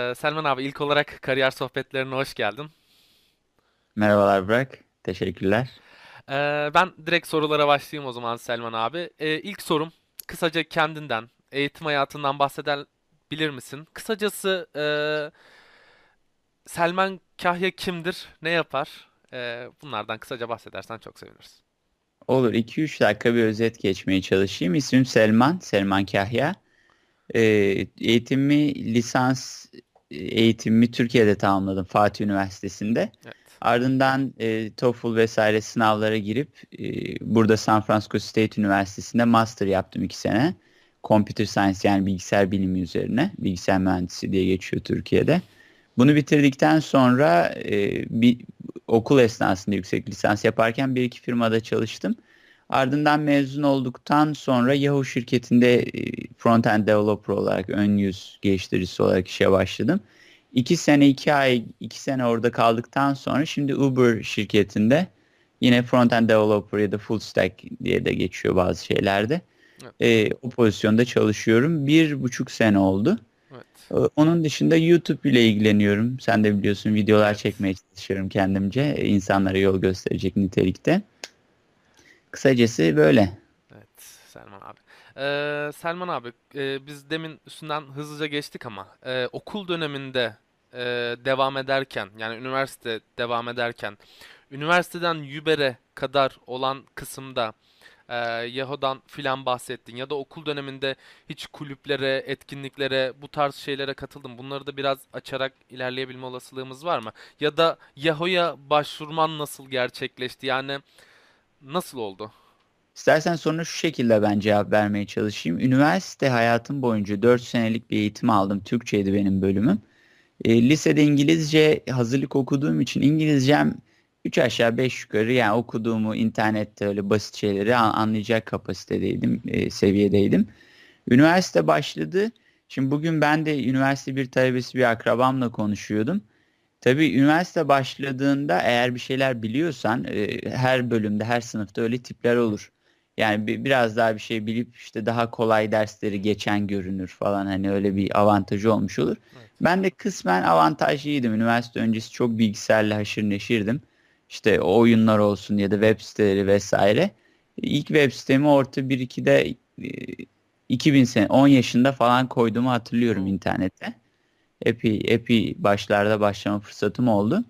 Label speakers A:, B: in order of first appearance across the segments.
A: Ee, Selman abi ilk olarak kariyer sohbetlerine hoş geldin.
B: Merhabalar Burak. Teşekkürler.
A: Ee, ben direkt sorulara başlayayım o zaman Selman abi. Ee, ilk sorum kısaca kendinden, eğitim hayatından bahsedebilir misin? Kısacası e, Selman Kahya kimdir, ne yapar? Ee, bunlardan kısaca bahsedersen çok seviniriz.
B: Olur. 2-3 dakika bir özet geçmeye çalışayım. İsmim Selman. Selman Kahya. Ee, eğitimimi lisans eğitimimi Türkiye'de tamamladım Fatih Üniversitesi'nde.
A: Evet.
B: Ardından e, TOEFL vesaire sınavlara girip e, burada San Francisco State Üniversitesi'nde master yaptım 2 sene. Computer Science yani bilgisayar bilimi üzerine. Bilgisayar mühendisi diye geçiyor Türkiye'de. Bunu bitirdikten sonra e, bir okul esnasında yüksek lisans yaparken bir iki firmada çalıştım. Ardından mezun olduktan sonra Yahoo şirketinde e, front-end developer olarak ön yüz geliştiricisi olarak işe başladım. İki sene, iki ay, iki sene orada kaldıktan sonra şimdi Uber şirketinde yine front-end developer ya da full stack diye de geçiyor bazı şeylerde.
A: Evet.
B: E, o pozisyonda çalışıyorum. Bir buçuk sene oldu.
A: Evet.
B: E, Onun dışında YouTube ile ilgileniyorum. Sen de biliyorsun videolar
A: Evet.
B: çekmeye çalışıyorum kendimce. e, insanlara yol gösterecek nitelikte. Kısacası böyle.
A: Evet Selman abi. Ee, Selman abi e, biz demin üstünden hızlıca geçtik ama e, okul döneminde e, devam ederken yani üniversite devam ederken üniversiteden Yüber'e kadar olan kısımda e, Yaho'dan filan bahsettin ya da okul döneminde hiç kulüplere, etkinliklere, bu tarz şeylere katıldın. Bunları da biraz açarak ilerleyebilme olasılığımız var mı? Ya da Yaho'ya başvurman nasıl gerçekleşti? Yani nasıl oldu?
B: İstersen sonra şu şekilde ben cevap vermeye çalışayım. Üniversite hayatım boyunca 4 senelik bir eğitim aldım. Türkçeydi benim bölümüm. E, lisede İngilizce hazırlık okuduğum için İngilizcem 3 aşağı 5 yukarı yani okuduğumu internette öyle basit şeyleri an- anlayacak kapasitedeydim, e, seviyedeydim. Üniversite başladı. Şimdi bugün ben de üniversite bir talebesi bir akrabamla konuşuyordum. Tabii üniversite başladığında eğer bir şeyler biliyorsan e, her bölümde, her sınıfta öyle tipler olur. Yani bi- biraz daha bir şey bilip işte daha kolay dersleri geçen görünür falan hani öyle bir avantajı olmuş olur.
A: Evet.
B: Ben de kısmen avantajlıydım. Üniversite öncesi çok bilgisayarla haşır neşirdim. İşte oyunlar olsun ya da web siteleri vesaire. İlk web sitemi orta 1-2'de e, 2000 sene 10 yaşında falan koyduğumu hatırlıyorum internete. Epey epey başlarda başlama fırsatım oldu.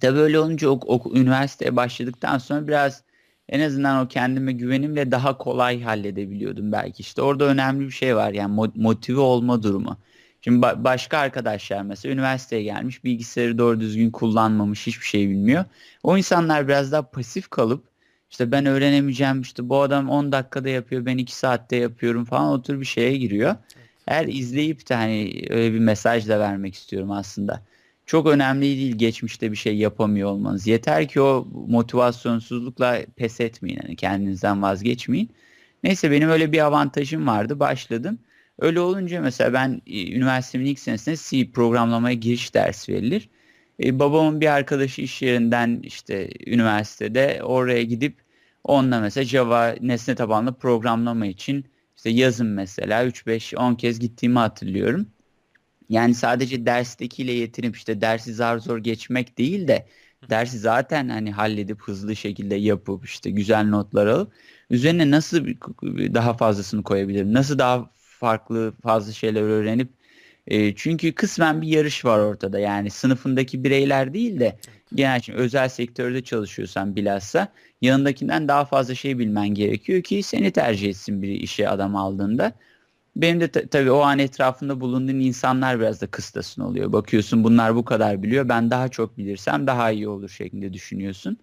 B: Tabii öyle olunca ok, ok- üniversiteye başladıktan sonra biraz en azından o kendime güvenimle daha kolay halledebiliyordum belki. İşte orada önemli bir şey var yani mo- motive olma durumu. Şimdi ba- başka arkadaşlar mesela üniversiteye gelmiş bilgisayarı doğru düzgün kullanmamış hiçbir şey bilmiyor. O insanlar biraz daha pasif kalıp işte ben öğrenemeyeceğim işte bu adam 10 dakikada yapıyor ben 2 saatte yapıyorum falan o tür bir şeye giriyor. Eğer izleyip de hani öyle bir mesaj da vermek istiyorum aslında. Çok önemli değil geçmişte bir şey yapamıyor olmanız. Yeter ki o motivasyonsuzlukla pes etmeyin. Hani kendinizden vazgeçmeyin. Neyse benim öyle bir avantajım vardı. Başladım. Öyle olunca mesela ben e, üniversitemin ilk senesinde C programlamaya giriş dersi verilir. E, babamın bir arkadaşı iş yerinden işte üniversitede oraya gidip onunla mesela Java nesne tabanlı programlama için işte yazın mesela 3-5-10 kez gittiğimi hatırlıyorum. Yani sadece derstekiyle yetinip işte dersi zar zor geçmek değil de dersi zaten hani halledip hızlı şekilde yapıp işte güzel notlar alıp üzerine nasıl daha fazlasını koyabilirim? Nasıl daha farklı fazla şeyler öğrenip e, çünkü kısmen bir yarış var ortada. Yani sınıfındaki bireyler değil de genel şimdi özel sektörde çalışıyorsan bilhassa yanındakinden daha fazla şey bilmen gerekiyor ki seni tercih etsin bir işe adam aldığında. Benim de ta- tabii o an etrafında bulunduğun insanlar biraz da kıstasın oluyor. Bakıyorsun bunlar bu kadar biliyor. Ben daha çok bilirsem daha iyi olur şeklinde düşünüyorsun.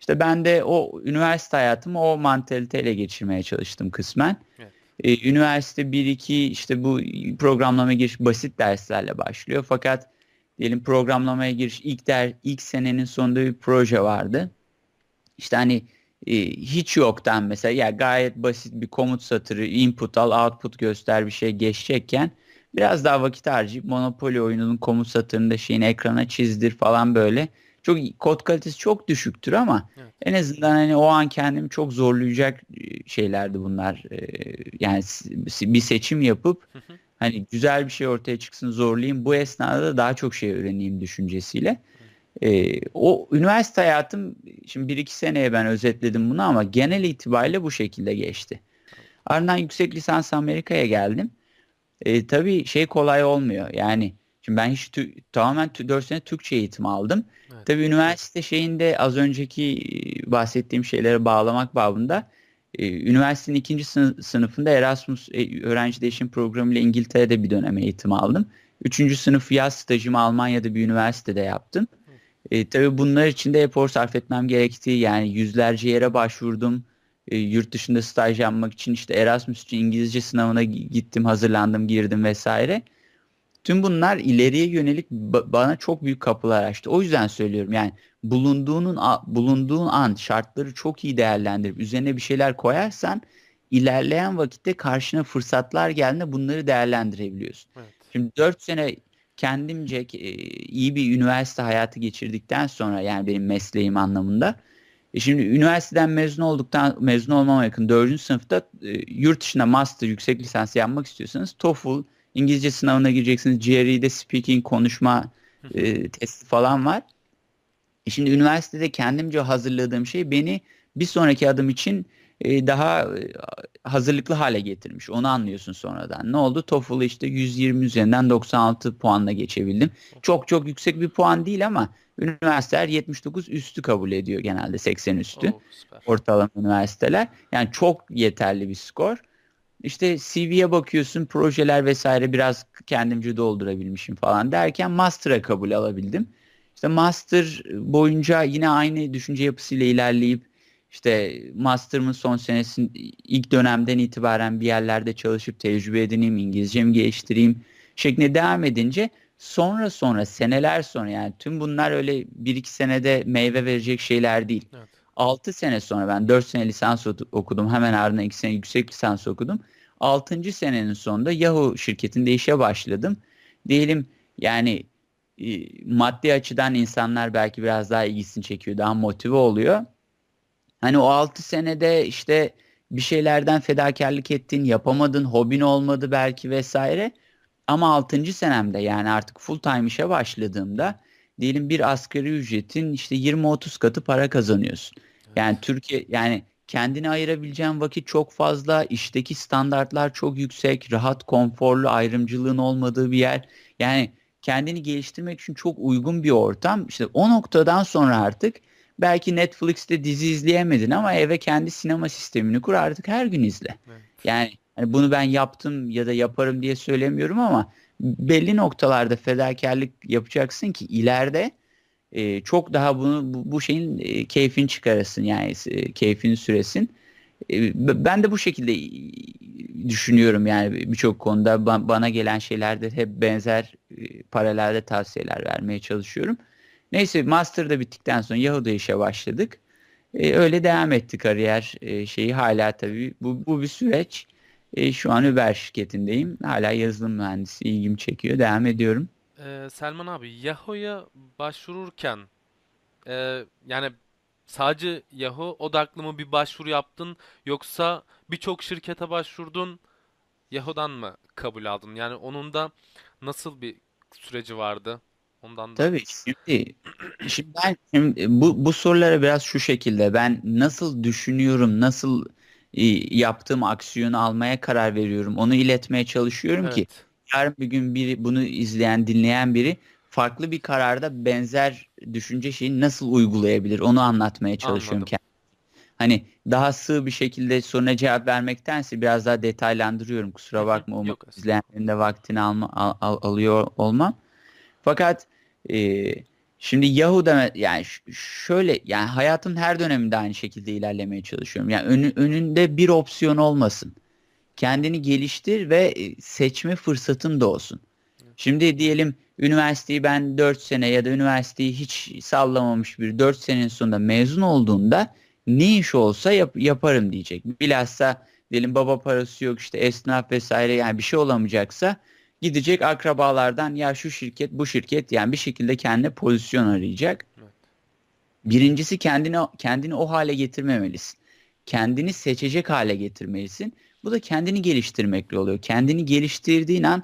B: İşte ben de o üniversite hayatımı o mantaliteyle geçirmeye çalıştım kısmen.
A: Evet.
B: Ee, üniversite 1-2 işte bu programlamaya giriş basit derslerle başlıyor. Fakat diyelim programlamaya giriş ilk der ilk senenin sonunda bir proje vardı. İşte hani e, hiç yoktan mesela ya gayet basit bir komut satırı input al output göster bir şey geçecekken biraz daha vakit harcayıp Monopoly oyununun komut satırında şeyini ekrana çizdir falan böyle. Çok kod kalitesi çok düşüktür ama
A: Evet.
B: en azından hani o an kendimi çok zorlayacak e, şeylerdi bunlar. E, Yani bir seçim yapıp
A: Hı hı.
B: Hani güzel bir şey ortaya çıksın zorlayayım. Bu esnada da daha çok şey öğreneyim düşüncesiyle. Ee, o üniversite hayatım şimdi bir iki seneye ben özetledim bunu ama genel itibariyle bu şekilde geçti. Ardından yüksek lisans Amerika'ya geldim. Ee, tabii şey kolay olmuyor. Yani şimdi ben hiç tamamen 4 sene Türkçe eğitim aldım. Evet. Tabii üniversite şeyinde az önceki bahsettiğim şeylere bağlamak babında e, üniversitenin ikinci sınıfında Erasmus e, öğrenci değişim programı ile İngiltere'de bir dönem eğitim aldım. Üçüncü sınıf yaz stajımı Almanya'da bir üniversitede yaptım. E, tabii bunlar için de efor sarf etmem gerektiği yani yüzlerce yere başvurdum. E, yurt dışında staj yapmak için işte Erasmus için İngilizce sınavına gittim, hazırlandım, girdim vesaire. Tüm bunlar ileriye yönelik bana çok büyük kapılar açtı. O yüzden söylüyorum yani bulunduğunun bulunduğun an şartları çok iyi değerlendirip üzerine bir şeyler koyarsan ilerleyen vakitte karşına fırsatlar geldiğinde bunları değerlendirebiliyorsun. Evet. Şimdi 4 sene kendimce e, iyi bir üniversite hayatı geçirdikten sonra yani benim mesleğim anlamında e şimdi üniversiteden mezun olduktan mezun olmama yakın 4. sınıfta e, yurt dışında master yüksek lisans yapmak istiyorsanız TOEFL İngilizce sınavına gireceksiniz. GRE'de speaking konuşma e, testi falan var. E şimdi üniversitede kendimce hazırladığım şey beni bir sonraki adım için e, daha e, hazırlıklı hale getirmiş. Onu anlıyorsun sonradan. Ne oldu? TOEFL'ı işte 120 üzerinden 96 puanla geçebildim. Çok çok yüksek bir puan değil ama üniversiteler 79 üstü kabul ediyor genelde 80 üstü. Oh, ortalama üniversiteler. Yani çok yeterli bir skor. İşte CV'ye bakıyorsun projeler vesaire biraz kendimce doldurabilmişim falan derken master'a kabul alabildim. İşte master boyunca yine aynı düşünce yapısıyla ilerleyip işte master'ımın son senesinin ilk dönemden itibaren bir yerlerde çalışıp tecrübe edineyim, İngilizcemi geliştireyim şeklinde devam edince sonra sonra seneler sonra yani tüm bunlar öyle bir iki senede meyve verecek şeyler değil. Evet. 6 sene sonra ben 4 sene lisans okudum. Hemen ardından 2 sene yüksek lisans okudum. 6. senenin sonunda Yahoo şirketinde işe başladım. Diyelim yani e, maddi açıdan insanlar belki biraz daha ilgisini çekiyor, daha motive oluyor. Hani o 6 senede işte bir şeylerden fedakarlık ettin, yapamadın, hobin olmadı belki vesaire. Ama 6. senemde yani artık full time işe başladığımda diyelim bir asgari ücretin işte 20-30 katı para kazanıyorsun. Yani Türkiye yani kendini ayırabileceğin vakit çok fazla, işteki standartlar çok yüksek, rahat, konforlu, ayrımcılığın olmadığı bir yer. Yani kendini geliştirmek için çok uygun bir ortam. İşte o noktadan sonra artık belki Netflix'te dizi izleyemedin ama eve kendi sinema sistemini kur artık her gün izle. Evet. Yani hani bunu ben yaptım ya da yaparım diye söylemiyorum ama belli noktalarda fedakarlık yapacaksın ki ileride e, çok daha bunu bu, bu şeyin e, keyfini çıkarasın yani e, keyfini süresin. E, ben de bu şekilde düşünüyorum yani birçok konuda ba, bana gelen şeylerde hep benzer e, paralelde tavsiyeler vermeye çalışıyorum. Neyse master da bittikten sonra Yahoo'da işe başladık. E, öyle devam etti kariyer e, şeyi hala tabii bu, bu bir süreç. E, şu an Uber şirketindeyim. Hala yazılım mühendisi ilgimi çekiyor. Devam ediyorum.
A: Ee, Selman abi Yahoo'ya başvururken e, yani sadece Yahoo odaklı mı bir başvuru yaptın yoksa birçok şirkete başvurdun Yahoo'dan mı kabul aldın? Yani onun da nasıl bir süreci vardı? Ondan da
B: Tabii şimdi, şimdi ben şimdi bu, bu sorulara biraz şu şekilde ben nasıl düşünüyorum, nasıl e, yaptığım aksiyonu almaya karar veriyorum. Onu iletmeye çalışıyorum ki yarın bir gün biri bunu izleyen, dinleyen biri farklı bir kararda benzer düşünce şeyi nasıl uygulayabilir onu anlatmaya çalışıyorum kendim. Hani daha sığ bir şekilde soruna cevap vermektense biraz daha detaylandırıyorum. Kusura bakma o izleyenlerin de vaktini alma, al, al, alıyor olmam. Fakat e, şimdi Yahoo'da yani şöyle yani hayatım her döneminde aynı şekilde ilerlemeye çalışıyorum. Yani önü, önünde bir opsiyon olmasın kendini geliştir ve e, seçme fırsatın da olsun. Şimdi diyelim üniversiteyi ben 4 sene ya da üniversiteyi hiç sallamamış bir 4 senenin sonunda mezun olduğunda ne iş olsa yap, yaparım diyecek. Bilhassa diyelim baba parası yok işte esnaf vesaire yani bir şey olamayacaksa gidecek akrabalardan ya şu şirket bu şirket yani bir şekilde kendine pozisyon arayacak. Birincisi kendini kendini o hale getirmemelisin. Kendini seçecek hale getirmelisin. Bu da kendini geliştirmekle oluyor. Kendini geliştirdiğin an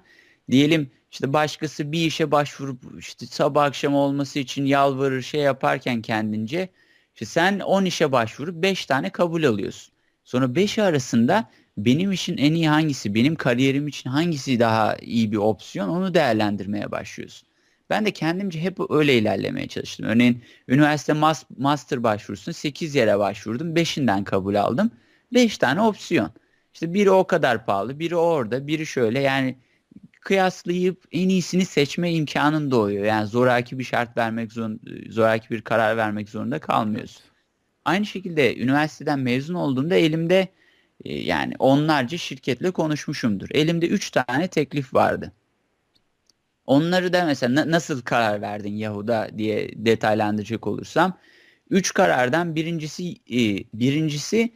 B: diyelim işte başkası bir işe başvurup işte sabah akşam olması için yalvarır şey yaparken kendince işte sen 10 işe başvurup 5 tane kabul alıyorsun. Sonra 5 arasında benim için en iyi hangisi, benim kariyerim için hangisi daha iyi bir opsiyon onu değerlendirmeye başlıyorsun. Ben de kendimce hep öyle ilerlemeye çalıştım. Örneğin üniversite master başvurusunu 8 yere başvurdum. 5'inden kabul aldım. 5 tane opsiyon. İşte biri o kadar pahalı, biri orada, biri şöyle. Yani kıyaslayıp en iyisini seçme imkanın doğuyor. Yani zoraki bir şart vermek zorunda, zoraki bir karar vermek zorunda kalmıyorsun. Aynı şekilde üniversiteden mezun olduğumda elimde e, yani onlarca şirketle konuşmuşumdur. Elimde 3 tane teklif vardı. Onları da mesela nasıl karar verdin Yahuda diye detaylandıracak olursam 3 karardan birincisi e, birincisi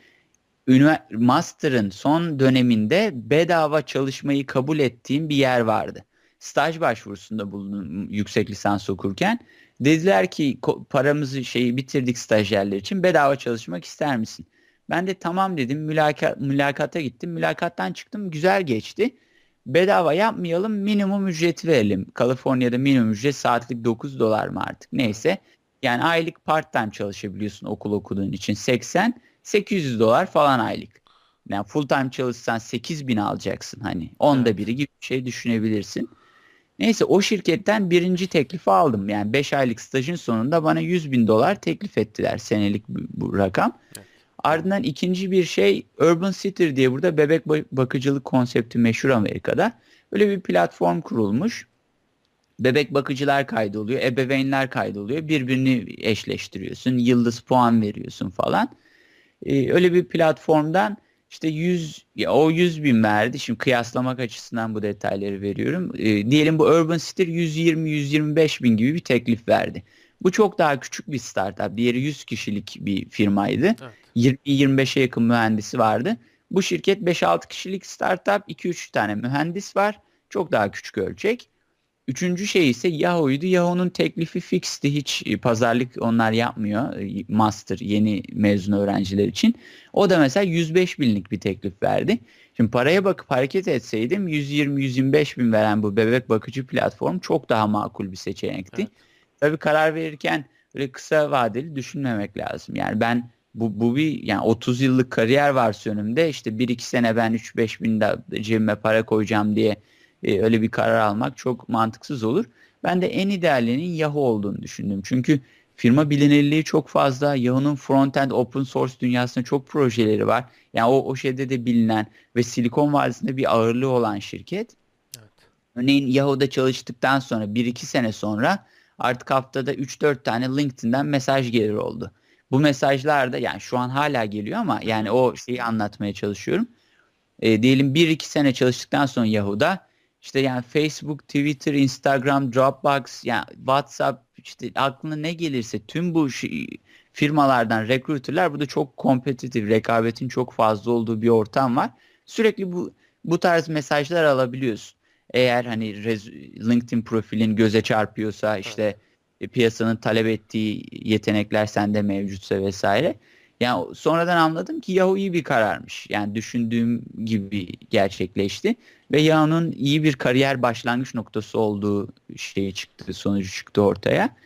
B: master'ın son döneminde bedava çalışmayı kabul ettiğim bir yer vardı. Staj başvurusunda bulundum yüksek lisans okurken. Dediler ki paramızı şeyi bitirdik stajyerler için bedava çalışmak ister misin? Ben de tamam dedim mülakat, mülakata gittim. Mülakattan çıktım güzel geçti. Bedava yapmayalım minimum ücreti verelim. Kaliforniya'da minimum ücret saatlik 9 dolar mı artık neyse. Yani aylık part time çalışabiliyorsun okul okuduğun için 80 800 dolar falan aylık. Yani full time çalışsan 8 bin alacaksın hani. Onda evet. biri gibi bir şey düşünebilirsin. Neyse o şirketten birinci teklifi aldım. Yani 5 aylık stajın sonunda bana 100 bin dolar teklif ettiler senelik bu, rakam. Evet. Ardından ikinci bir şey Urban Sitter diye burada bebek bakıcılık konsepti meşhur Amerika'da. Öyle bir platform kurulmuş. Bebek bakıcılar kaydoluyor, ebeveynler kaydoluyor. Birbirini eşleştiriyorsun, yıldız puan veriyorsun falan. Ee, öyle bir platformdan işte 100 ya o 100 bin verdi. Şimdi kıyaslamak açısından bu detayları veriyorum. Ee, diyelim bu Urban Sitter 120-125 bin gibi bir teklif verdi. Bu çok daha küçük bir startup. Diğeri 100 kişilik bir firmaydı. Evet. 20-25'e yakın mühendisi vardı. Bu şirket 5-6 kişilik startup, 2-3 tane mühendis var. Çok daha küçük ölçek. Üçüncü şey ise Yahoo'ydu. Yahoo'nun teklifi fixti. Hiç e, pazarlık onlar yapmıyor. E, master yeni mezun öğrenciler için. O da mesela 105 binlik bir teklif verdi. Şimdi paraya bakıp hareket etseydim 120-125 bin veren bu bebek bakıcı platform çok daha makul bir seçenekti. Evet. Tabii karar verirken böyle kısa vadeli düşünmemek lazım. Yani ben bu, bu bir yani 30 yıllık kariyer versiyonumda işte 1-2 sene ben 3-5 bin de cebime para koyacağım diye e, öyle bir karar almak çok mantıksız olur. Ben de en idealinin Yahoo olduğunu düşündüm. Çünkü firma bilinirliği çok fazla. Yahoo'nun front-end open source dünyasında çok projeleri var. Yani o, o şeyde de bilinen ve Silikon Vadisi'nde bir ağırlığı olan şirket. Evet. Örneğin Yahoo'da çalıştıktan sonra 1-2 sene sonra artık haftada 3-4 tane LinkedIn'den mesaj gelir oldu. Bu mesajlar da yani şu an hala geliyor ama yani o şeyi anlatmaya çalışıyorum. E, diyelim 1-2 sene çalıştıktan sonra Yahoo'da işte yani Facebook, Twitter, Instagram, Dropbox, yani WhatsApp işte aklına ne gelirse tüm bu firmalardan recruiterlar burada çok kompetitif, rekabetin çok fazla olduğu bir ortam var. Sürekli bu bu tarz mesajlar alabiliyorsun. Eğer hani LinkedIn profilin göze çarpıyorsa işte evet. piyasanın talep ettiği yetenekler sende mevcutsa vesaire. Yani sonradan anladım ki Yahoo iyi bir kararmış. Yani düşündüğüm gibi gerçekleşti. Ve Yahoo'nun iyi bir kariyer başlangıç noktası olduğu şeyi çıktı, sonucu çıktı ortaya.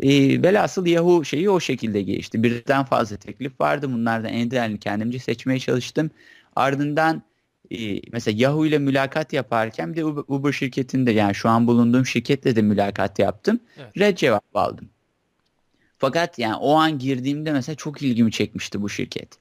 B: E, velhasıl Yahoo şeyi o şekilde geçti. Birden fazla teklif vardı. Bunlardan en değerli kendimce seçmeye çalıştım. Ardından e, mesela Yahoo ile mülakat yaparken bir de Uber, şirketinde yani şu an bulunduğum şirketle de mülakat yaptım. Evet. Red cevap aldım. Fakat yani o an girdiğimde mesela çok ilgimi çekmişti bu şirket.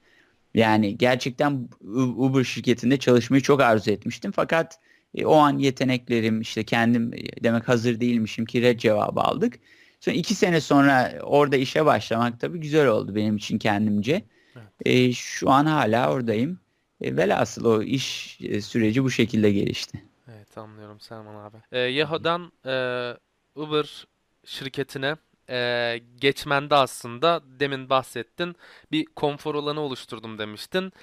B: Yani gerçekten Uber şirketinde çalışmayı çok arzu etmiştim. Fakat e, o an yeteneklerim işte kendim e, demek hazır değilmişim ki red cevabı aldık. Sonra iki sene sonra orada işe başlamak tabii güzel oldu benim için kendimce. Evet. E, şu an hala oradayım. E, velhasıl o iş e, süreci bu şekilde gelişti.
A: Evet anlıyorum Selman abi. E, Yahoo'dan e, Uber şirketine e, geçmende aslında demin bahsettin bir konfor alanı oluşturdum demiştin.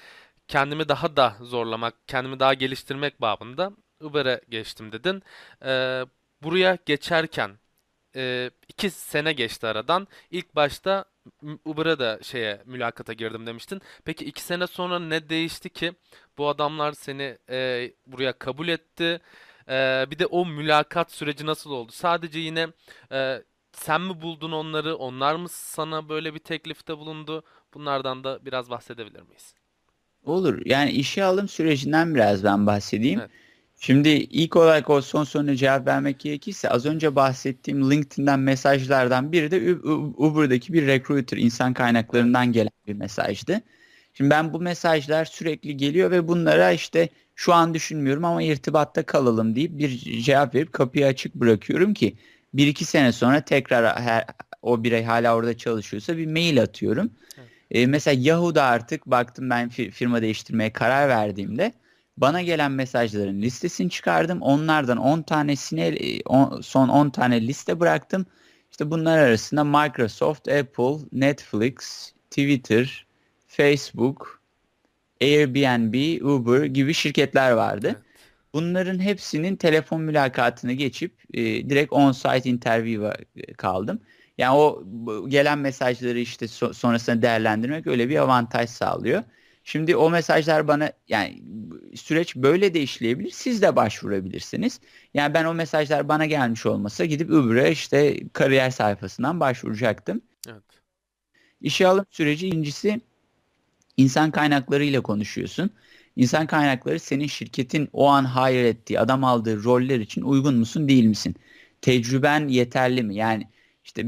A: Kendimi daha da zorlamak, kendimi daha geliştirmek babında Uber'e geçtim dedin. E, buraya geçerken e, iki sene geçti aradan. İlk başta Uber'a da şeye mülakata girdim demiştin. Peki iki sene sonra ne değişti ki bu adamlar seni e, buraya kabul etti? E, bir de o mülakat süreci nasıl oldu? Sadece yine e, sen mi buldun onları? Onlar mı sana böyle bir teklifte bulundu? Bunlardan da biraz bahsedebilir miyiz?
B: Olur. Yani işe alım sürecinden biraz ben bahsedeyim.
A: Evet.
B: Şimdi ilk olarak o son soruna cevap vermek gerekirse az önce bahsettiğim LinkedIn'den mesajlardan biri de Uber'daki bir recruiter, insan kaynaklarından gelen bir mesajdı. Şimdi ben bu mesajlar sürekli geliyor ve bunlara işte şu an düşünmüyorum ama irtibatta kalalım deyip bir cevap verip kapıyı açık bırakıyorum ki bir iki sene sonra tekrar her, o birey hala orada çalışıyorsa bir mail atıyorum.
A: Evet.
B: E, mesela Yahoo'da artık baktım ben fi- firma değiştirmeye karar verdiğimde bana gelen mesajların listesini çıkardım. Onlardan 10 tanesine on- son 10 tane liste bıraktım. İşte bunlar arasında Microsoft, Apple, Netflix, Twitter, Facebook, Airbnb, Uber gibi şirketler vardı.
A: Evet.
B: Bunların hepsinin telefon mülakatını geçip e, direkt on-site interview'a e, kaldım. Yani o gelen mesajları işte so- sonrasında değerlendirmek öyle bir avantaj sağlıyor. Şimdi o mesajlar bana yani süreç böyle de işleyebilir. Siz de başvurabilirsiniz. Yani ben o mesajlar bana gelmiş olmasa gidip Uber'a işte kariyer sayfasından başvuracaktım.
A: Evet.
B: İşe alım süreci ikincisi insan kaynakları ile konuşuyorsun. İnsan kaynakları senin şirketin o an hire ettiği, adam aldığı roller için uygun musun, değil misin? Tecrüben yeterli mi? Yani işte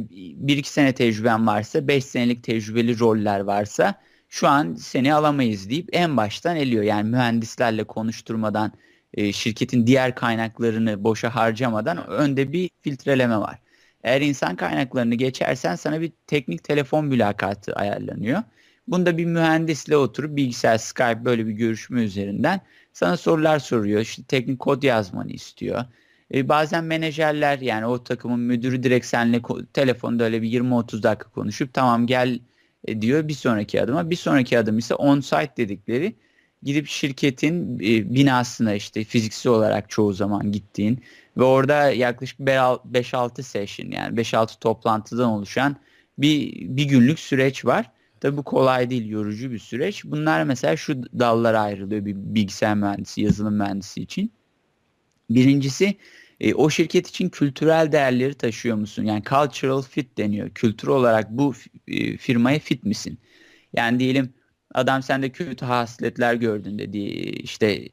B: bir iki sene tecrüben varsa, beş senelik tecrübeli roller varsa şu an seni alamayız deyip en baştan eliyor. Yani mühendislerle konuşturmadan, e, şirketin diğer kaynaklarını boşa harcamadan önde bir filtreleme var. Eğer insan kaynaklarını geçersen sana bir teknik telefon mülakatı ayarlanıyor. Bunda bir mühendisle oturup bilgisayar, Skype böyle bir görüşme üzerinden sana sorular soruyor. İşte teknik kod yazmanı istiyor. E, bazen menajerler yani o takımın müdürü direkt seninle telefonda öyle bir 20-30 dakika konuşup tamam gel e, diyor bir sonraki adıma. Bir sonraki adım ise on-site dedikleri gidip şirketin e, binasına işte fiziksel olarak çoğu zaman gittiğin ve orada yaklaşık 5-6 session yani 5-6 toplantıdan oluşan bir, bir günlük süreç var. Tabii bu kolay değil, yorucu bir süreç. Bunlar mesela şu dallara ayrılıyor bir bilgisayar mühendisi, yazılım mühendisi için. Birincisi e, o şirket için kültürel değerleri taşıyor musun? Yani cultural fit deniyor. Kültür olarak bu e, firmaya fit misin? Yani diyelim adam sende kötü hasletler gördün dedi işte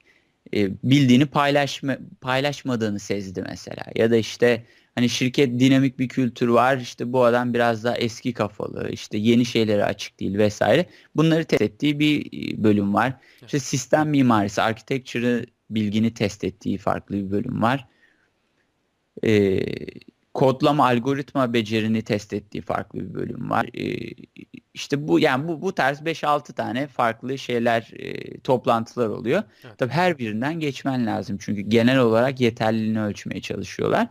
B: e, bildiğini paylaşma, paylaşmadığını sezdi mesela. Ya da işte hani şirket dinamik bir kültür var işte bu adam biraz daha eski kafalı işte yeni şeylere açık değil vesaire. Bunları test ettiği bir e, bölüm var. İşte sistem mimarisi, architecture'ı bilgini test ettiği farklı bir bölüm var. E, kodlama algoritma becerini test ettiği farklı bir bölüm var. E, işte bu yani bu bu tarz 5-6 tane farklı şeyler e, toplantılar oluyor.
A: Evet.
B: Tabii her birinden geçmen lazım çünkü genel olarak yeterliliğini ölçmeye çalışıyorlar.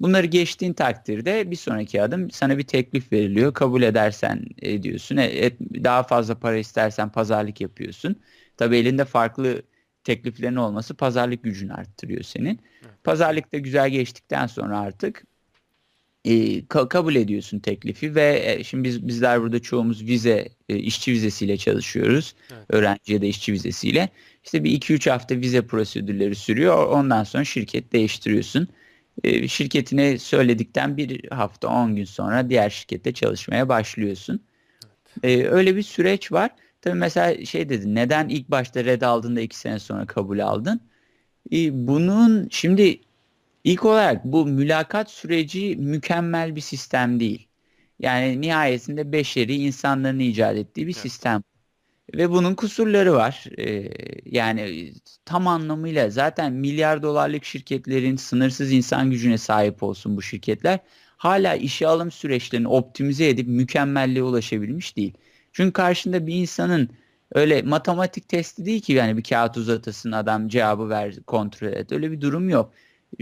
B: Bunları geçtiğin takdirde bir sonraki adım sana bir teklif veriliyor. Kabul edersen ediyorsun. E, et, daha fazla para istersen pazarlık yapıyorsun. Tabii elinde farklı tekliflerin olması pazarlık gücünü arttırıyor senin. Pazarlıkta güzel geçtikten sonra artık e, ka- kabul ediyorsun teklifi ve e, şimdi biz bizler burada çoğumuz vize e, işçi vizesiyle çalışıyoruz.
A: Evet.
B: Öğrenci ya da işçi vizesiyle. İşte bir 2-3 hafta vize prosedürleri sürüyor. Ondan sonra şirket değiştiriyorsun. E, şirketine söyledikten bir hafta 10 gün sonra diğer şirkette çalışmaya başlıyorsun. E, öyle bir süreç var. Tabii mesela şey dedi neden ilk başta red aldığında 2 sene sonra kabul aldın? E, bunun şimdi İlk olarak bu mülakat süreci mükemmel bir sistem değil. Yani nihayetinde beşeri insanların icat ettiği bir
A: Evet.
B: sistem. Ve bunun kusurları var. Ee, yani tam anlamıyla zaten milyar dolarlık şirketlerin sınırsız insan gücüne sahip olsun bu şirketler. Hala işe alım süreçlerini optimize edip mükemmelliğe ulaşabilmiş değil. Çünkü karşında bir insanın öyle matematik testi değil ki yani bir kağıt uzatasın adam cevabı ver kontrol et. Öyle bir durum yok.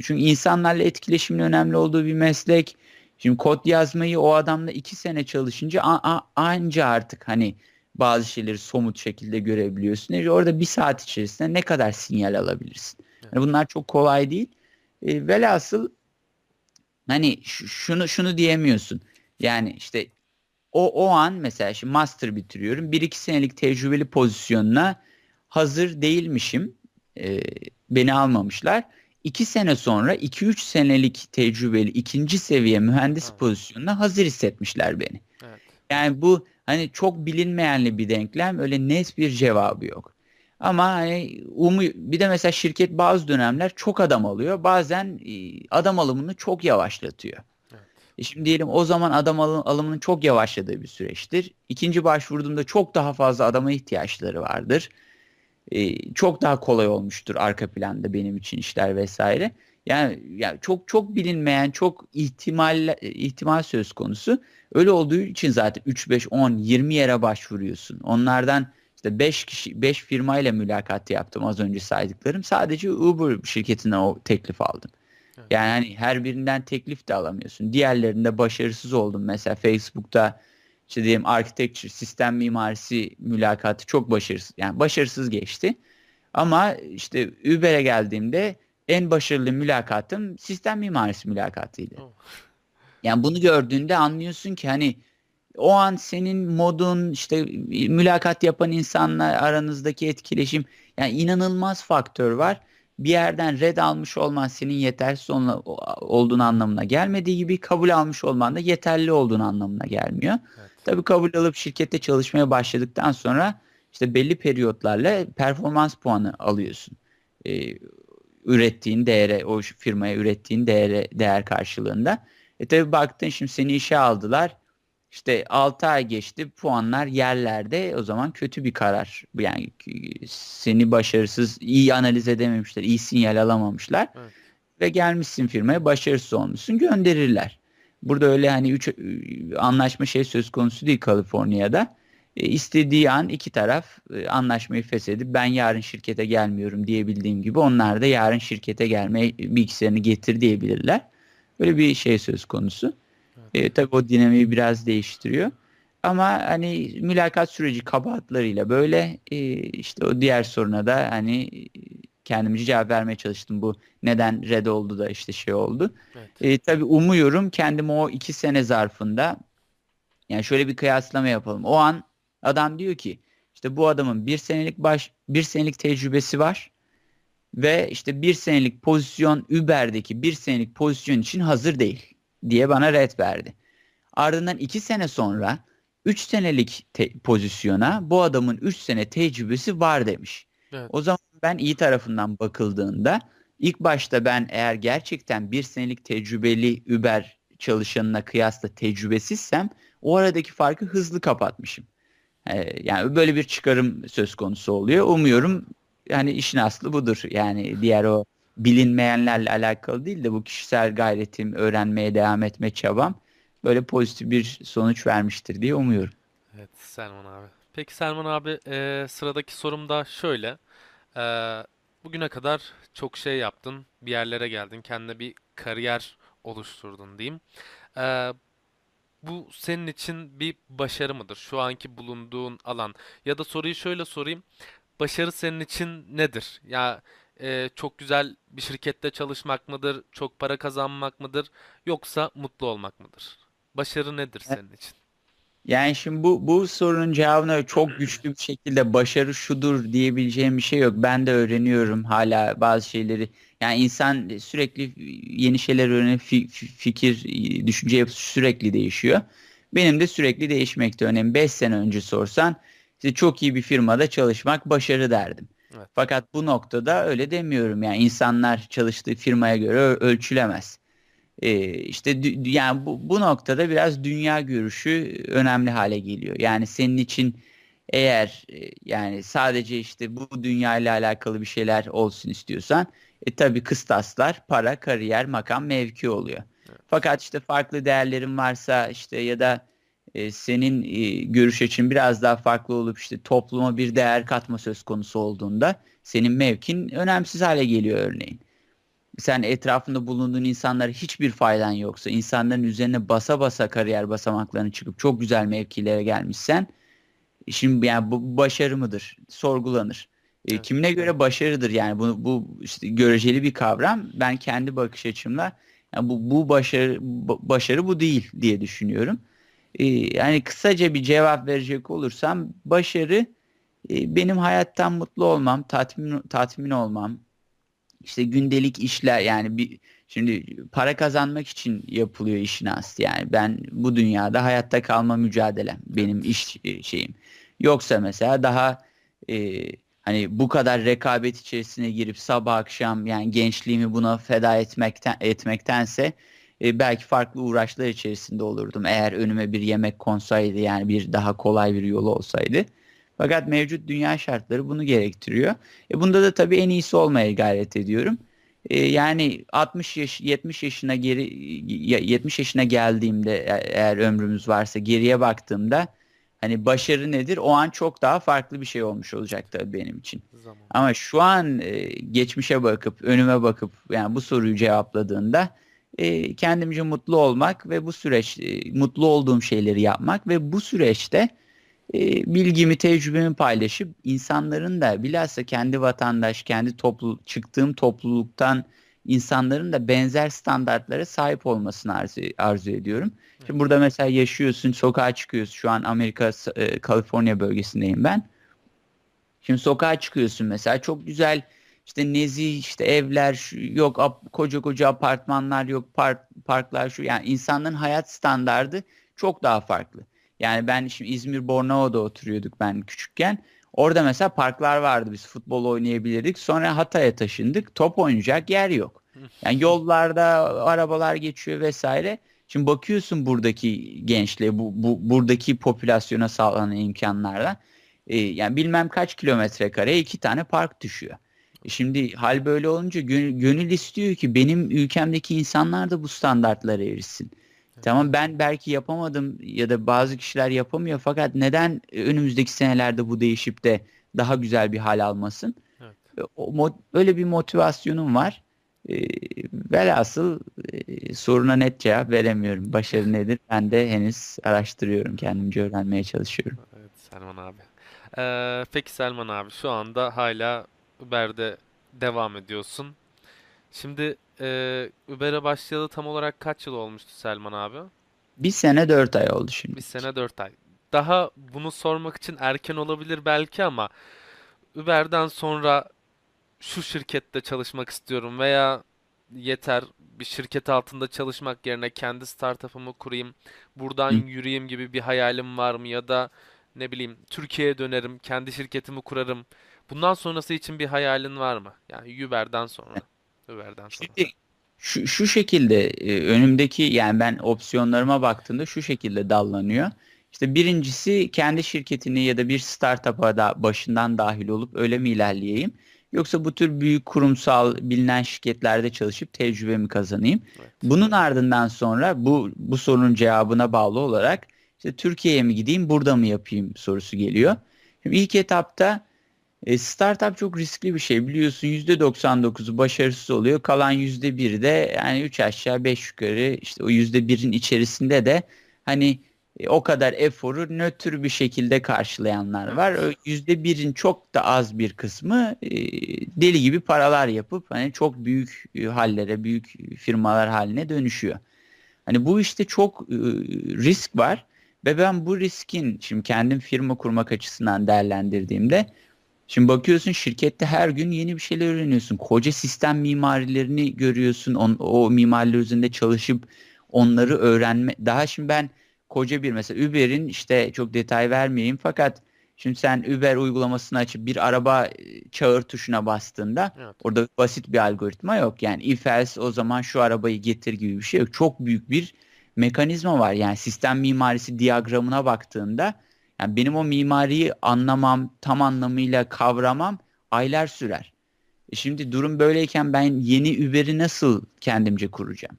B: Çünkü insanlarla etkileşimin önemli olduğu bir meslek. Şimdi kod yazmayı o adamla iki sene çalışınca a- a- anca artık hani bazı şeyleri somut şekilde görebiliyorsun. E orada bir saat içerisinde ne kadar sinyal alabilirsin? Yani bunlar çok kolay değil. E, velhasıl hani şunu şunu diyemiyorsun. Yani işte o o an mesela şimdi master bitiriyorum. 1-2 senelik tecrübeli pozisyonuna hazır değilmişim. Ee, beni almamışlar. 2 sene sonra 2-3 senelik tecrübeli ikinci seviye mühendis evet. pozisyonuna hazır hissetmişler beni. Evet. Yani bu hani çok bilinmeyenli bir denklem. Öyle net bir cevabı yok. Ama hani umu, bir de mesela şirket bazı dönemler çok adam alıyor. Bazen e, adam alımını çok yavaşlatıyor. Evet. E şimdi diyelim o zaman adam alım, alımının çok yavaşladığı bir süreçtir. İkinci başvurduğumda çok daha fazla adama ihtiyaçları vardır. Ee, çok daha kolay olmuştur arka planda benim için işler vesaire. Yani, yani çok çok bilinmeyen çok ihtimal ihtimal söz konusu. Öyle olduğu için zaten 3 5 10 20 yere başvuruyorsun. Onlardan işte 5 kişi 5 firmayla mülakat yaptım az önce saydıklarım. Sadece Uber şirketinden o teklif aldım. Evet. Yani hani her birinden teklif de alamıyorsun. Diğerlerinde başarısız oldum. Mesela Facebook'ta işte diyelim architecture, sistem mimarisi mülakatı çok başarısız. Yani başarısız geçti. Ama işte Uber'e geldiğimde en başarılı mülakatım sistem mimarisi mülakatıydı. Oh. Yani bunu gördüğünde anlıyorsun ki hani o an senin modun işte mülakat yapan insanlar aranızdaki etkileşim yani inanılmaz faktör var. Bir yerden red almış olman senin yetersiz olduğun anlamına gelmediği gibi kabul almış olman da yeterli olduğun anlamına gelmiyor. Evet. Tabii kabul alıp şirkette çalışmaya başladıktan sonra işte belli periyotlarla performans puanı alıyorsun. Ee, ürettiğin değere, o firmaya ürettiğin değere, değer karşılığında. E tabii baktın şimdi seni işe aldılar. İşte 6 ay geçti puanlar yerlerde o zaman kötü bir karar. Yani seni başarısız iyi analiz edememişler, iyi sinyal alamamışlar. Evet. Ve gelmişsin firmaya başarısız olmuşsun gönderirler. Burada öyle hani üç anlaşma şey söz konusu değil Kaliforniya'da. E, istediği an iki taraf e, anlaşmayı feshedip ben yarın şirkete gelmiyorum diyebildiğim gibi onlar da yarın şirkete gelmeye bilgisayarını getir diyebilirler. Böyle bir şey söz konusu. Evet. E, tabii o dinamiği biraz değiştiriyor. Ama hani mülakat süreci kabahatlarıyla böyle e, işte o diğer soruna da hani kendimce cevap vermeye çalıştım. Bu neden red oldu da işte şey oldu. Evet. E, tabii umuyorum kendim o iki sene zarfında yani şöyle bir kıyaslama yapalım. O an adam diyor ki işte bu adamın bir senelik baş bir senelik tecrübesi var ve işte bir senelik pozisyon Uber'deki bir senelik pozisyon için hazır değil diye bana red verdi. Ardından iki sene sonra 3 senelik pozisyona bu adamın 3 sene tecrübesi var demiş. Evet. O zaman ben iyi tarafından bakıldığında ilk başta ben eğer gerçekten bir senelik tecrübeli Uber çalışanına kıyasla tecrübesizsem o aradaki farkı hızlı kapatmışım. Ee, yani böyle bir çıkarım söz konusu oluyor. Umuyorum yani işin aslı budur. Yani diğer o bilinmeyenlerle alakalı değil de bu kişisel gayretim, öğrenmeye devam etme çabam böyle pozitif bir sonuç vermiştir diye umuyorum.
A: Evet Selman abi. Peki Selman abi e, sıradaki sorum da şöyle. E, bugüne kadar çok şey yaptın, bir yerlere geldin, kendine bir kariyer oluşturdun diyeyim. E, bu senin için bir başarı mıdır? Şu anki bulunduğun alan. Ya da soruyu şöyle sorayım. Başarı senin için nedir? Ya e, çok güzel bir şirkette çalışmak mıdır? Çok para kazanmak mıdır? Yoksa mutlu olmak mıdır? Başarı nedir senin için?
B: Yani şimdi bu bu sorunun cevabına çok güçlü bir şekilde başarı şudur diyebileceğim bir şey yok. Ben de öğreniyorum hala bazı şeyleri. Yani insan sürekli yeni şeyler öğrenip fikir, düşünce yapısı sürekli değişiyor. Benim de sürekli değişmekte önemli. 5 sene önce sorsan işte çok iyi bir firmada çalışmak başarı derdim. Evet. Fakat bu noktada öyle demiyorum. Yani insanlar çalıştığı firmaya göre ölçülemez. Ee, işte yani bu, bu noktada biraz dünya görüşü önemli hale geliyor. Yani senin için eğer e, yani sadece işte bu dünya ile alakalı bir şeyler olsun istiyorsan e tabi kıstaslar para, kariyer, makam, mevki oluyor. Evet. Fakat işte farklı değerlerin varsa işte ya da e, senin e, görüş için biraz daha farklı olup işte topluma bir değer katma söz konusu olduğunda senin mevkin önemsiz hale geliyor örneğin. Sen etrafında bulunduğun insanlara hiçbir faydan yoksa, insanların üzerine basa basa kariyer basamaklarını çıkıp çok güzel mevkilere gelmişsen, şimdi yani bu başarı mıdır? Sorgulanır. E, evet. Kimine göre başarıdır yani bu, bu işte göreceli bir kavram. Ben kendi bakış açımla Yani bu, bu başarı başarı bu değil diye düşünüyorum. Ee, yani kısaca bir cevap verecek olursam başarı e, benim hayattan mutlu olmam, tatmin tatmin olmam. İşte gündelik işler yani bir şimdi para kazanmak için yapılıyor işin aslı. Yani ben bu dünyada hayatta kalma mücadelem benim iş e, şeyim. Yoksa mesela daha e, hani bu kadar rekabet içerisine girip sabah akşam yani gençliğimi buna feda etmekten etmektense e, belki farklı uğraşlar içerisinde olurdum. Eğer önüme bir yemek konsaydı yani bir daha kolay bir yolu olsaydı. Fakat mevcut dünya şartları bunu gerektiriyor. E bunda da tabii en iyisi olmaya gayret ediyorum. E, yani 60 yaş 70 yaşına geri 70 yaşına geldiğimde e, eğer ömrümüz varsa geriye baktığımda hani başarı nedir? O an çok daha farklı bir şey olmuş olacak tabii benim için. Zaman. Ama şu an e, geçmişe bakıp önüme bakıp yani bu soruyu cevapladığında e, kendimce mutlu olmak ve bu süreç e, mutlu olduğum şeyleri yapmak ve bu süreçte e, bilgimi, tecrübemi paylaşıp insanların da bilhassa kendi vatandaş, kendi toplu çıktığım topluluktan insanların da benzer standartlara sahip olmasını arzu, arzu ediyorum. Şimdi burada mesela yaşıyorsun, sokağa çıkıyorsun. Şu an Amerika, e, Kaliforniya bölgesindeyim ben. Şimdi sokağa çıkıyorsun mesela çok güzel işte nezih işte evler yok ap, koca koca apartmanlar yok park, parklar şu yani insanların hayat standardı çok daha farklı. Yani ben şimdi İzmir Bornova'da oturuyorduk ben küçükken. Orada mesela parklar vardı biz futbol oynayabilirdik. Sonra Hatay'a taşındık. Top oynayacak yer yok. Yani yollarda arabalar geçiyor vesaire. Şimdi bakıyorsun buradaki gençliğe, bu, bu buradaki popülasyona sağlanan imkanlarla. E, yani bilmem kaç kilometre kare iki tane park düşüyor. E şimdi hal böyle olunca gönül, gönül istiyor ki benim ülkemdeki insanlar da bu standartlara erişsin. Tamam ben belki yapamadım ya da bazı kişiler yapamıyor fakat neden önümüzdeki senelerde bu değişip de daha güzel bir hal almasın? Evet. O, öyle bir motivasyonum var. E, velhasıl e, soruna net cevap veremiyorum. Başarı nedir? Ben de henüz araştırıyorum. Kendimce öğrenmeye çalışıyorum.
A: Evet Selman abi. Ee, peki Selman abi şu anda hala Uber'de devam ediyorsun. Şimdi e, Uber'e başlayalı tam olarak kaç yıl olmuştu Selman abi?
B: Bir sene dört ay oldu şimdi.
A: Bir sene dört ay. Daha bunu sormak için erken olabilir belki ama Uber'den sonra şu şirkette çalışmak istiyorum veya yeter bir şirket altında çalışmak yerine kendi startup'ımı kurayım, buradan Hı. yürüyeyim gibi bir hayalim var mı ya da ne bileyim Türkiye'ye dönerim, kendi şirketimi kurarım. Bundan sonrası için bir hayalin var mı? Yani Uber'den sonra. Uber'den sonra.
B: Şimdi şu, şu şekilde e, önümdeki yani ben opsiyonlarıma baktığımda şu şekilde dallanıyor. İşte birincisi kendi şirketini ya da bir startup'a da başından dahil olup öyle mi ilerleyeyim? Yoksa bu tür büyük kurumsal bilinen şirketlerde çalışıp tecrübemi kazanayım. Evet. Bunun ardından sonra bu bu sorunun cevabına bağlı olarak işte Türkiye'ye mi gideyim, burada mı yapayım sorusu geliyor. Şimdi ilk etapta e, startup çok riskli bir şey biliyorsun %99'u başarısız oluyor. Kalan %1'i de yani 3 aşağı 5 yukarı işte o %1'in içerisinde de hani e, o kadar eforu nötr bir şekilde karşılayanlar var. Yüzde birin çok da az bir kısmı e, deli gibi paralar yapıp hani çok büyük e, hallere, büyük firmalar haline dönüşüyor. Hani bu işte çok risk var ve ben bu riskin şimdi kendim firma kurmak açısından değerlendirdiğimde Şimdi bakıyorsun şirkette her gün yeni bir şeyler öğreniyorsun. Koca sistem mimarilerini görüyorsun. On, o mimariler üzerinde çalışıp onları öğrenme. Daha şimdi ben koca bir mesela Uber'in işte çok detay vermeyeyim fakat şimdi sen Uber uygulamasını açıp bir araba e, çağır tuşuna bastığında evet. orada basit bir algoritma yok. Yani if else o zaman şu arabayı getir gibi bir şey yok. Çok büyük bir mekanizma var. Yani sistem mimarisi diyagramına baktığında yani benim o mimariyi anlamam, tam anlamıyla kavramam aylar sürer. E şimdi durum böyleyken ben yeni Uber'i nasıl kendimce kuracağım?